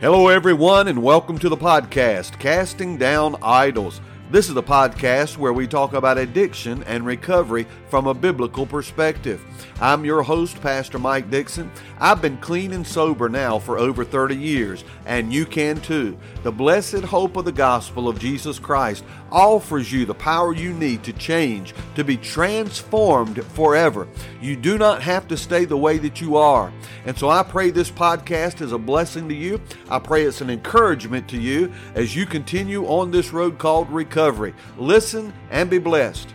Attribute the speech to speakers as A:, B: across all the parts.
A: Hello, everyone, and welcome to the podcast, Casting Down Idols. This is the podcast where we talk about addiction and recovery from a biblical perspective. I'm your host, Pastor Mike Dixon. I've been clean and sober now for over 30 years, and you can too. The blessed hope of the gospel of Jesus Christ offers you the power you need to change, to be transformed forever. You do not have to stay the way that you are. And so I pray this podcast is a blessing to you. I pray it's an encouragement to you as you continue on this road called recovery. Listen and be blessed.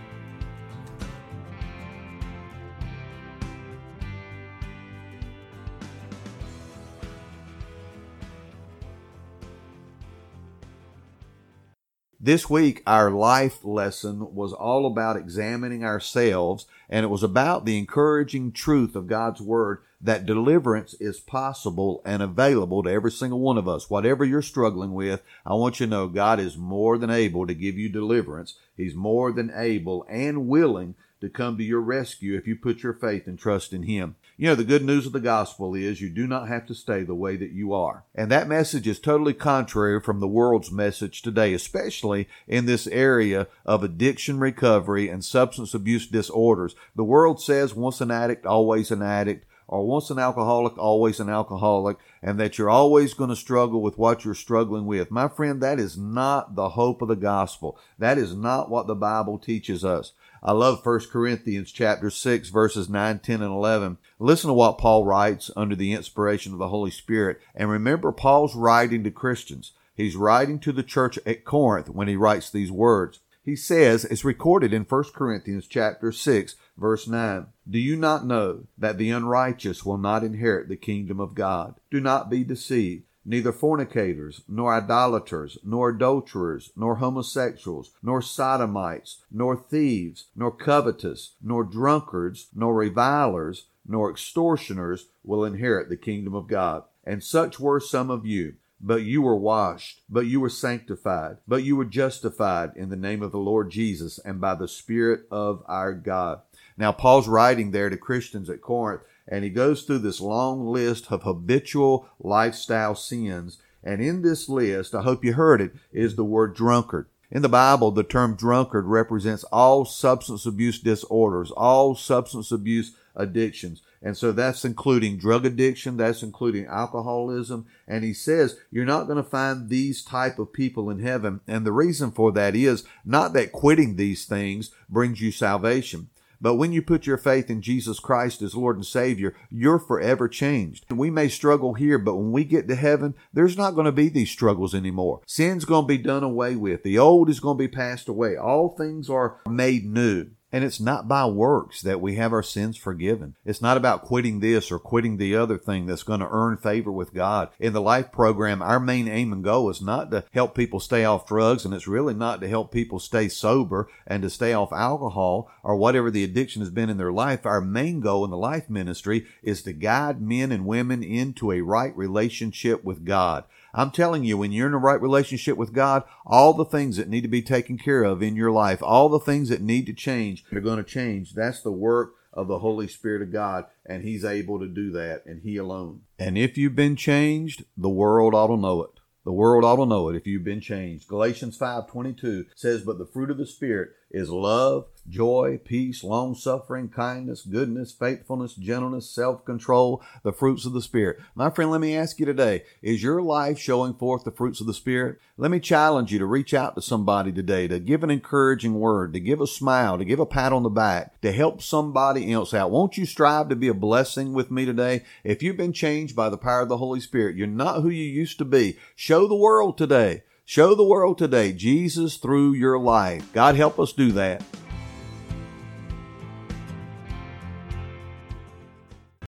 A: This week, our life lesson was all about examining ourselves, and it was about the encouraging truth of God's Word that deliverance is possible and available to every single one of us. Whatever you're struggling with, I want you to know God is more than able to give you deliverance. He's more than able and willing to come to your rescue if you put your faith and trust in Him. You know, the good news of the gospel is you do not have to stay the way that you are. And that message is totally contrary from the world's message today, especially in this area of addiction recovery and substance abuse disorders. The world says once an addict, always an addict or once an alcoholic, always an alcoholic, and that you're always going to struggle with what you're struggling with. My friend, that is not the hope of the gospel. That is not what the Bible teaches us. I love 1 Corinthians chapter 6 verses 9, 10, and 11. Listen to what Paul writes under the inspiration of the Holy Spirit. And remember, Paul's writing to Christians. He's writing to the church at Corinth when he writes these words. He says, it's recorded in 1 Corinthians chapter 6 verse 9. Do you not know that the unrighteous will not inherit the kingdom of God? Do not be deceived neither fornicators, nor idolaters, nor adulterers, nor homosexuals, nor sodomites, nor thieves, nor covetous, nor drunkards, nor revilers, nor extortioners will inherit the kingdom of God. And such were some of you. But you were washed, but you were sanctified, but you were justified in the name of the Lord Jesus and by the Spirit of our God. Now, Paul's writing there to Christians at Corinth, and he goes through this long list of habitual lifestyle sins. And in this list, I hope you heard it, is the word drunkard. In the Bible, the term drunkard represents all substance abuse disorders, all substance abuse addictions. And so that's including drug addiction, that's including alcoholism. And he says you're not going to find these type of people in heaven. And the reason for that is not that quitting these things brings you salvation. But when you put your faith in Jesus Christ as Lord and Savior, you're forever changed. We may struggle here, but when we get to heaven, there's not going to be these struggles anymore. Sin's going to be done away with. The old is going to be passed away. All things are made new. And it's not by works that we have our sins forgiven. It's not about quitting this or quitting the other thing that's going to earn favor with God. In the life program, our main aim and goal is not to help people stay off drugs and it's really not to help people stay sober and to stay off alcohol or whatever the addiction has been in their life. Our main goal in the life ministry is to guide men and women into a right relationship with God. I'm telling you, when you're in a right relationship with God, all the things that need to be taken care of in your life, all the things that need to change are going to change. That's the work of the Holy Spirit of God, and He's able to do that, and He alone. And if you've been changed, the world ought to know it. The world ought to know it if you've been changed. Galatians 5:22 says, "But the fruit of the spirit is love, joy, peace, long suffering, kindness, goodness, faithfulness, gentleness, self control, the fruits of the Spirit. My friend, let me ask you today is your life showing forth the fruits of the Spirit? Let me challenge you to reach out to somebody today, to give an encouraging word, to give a smile, to give a pat on the back, to help somebody else out. Won't you strive to be a blessing with me today? If you've been changed by the power of the Holy Spirit, you're not who you used to be. Show the world today Show the world today Jesus through your life. God help us do that.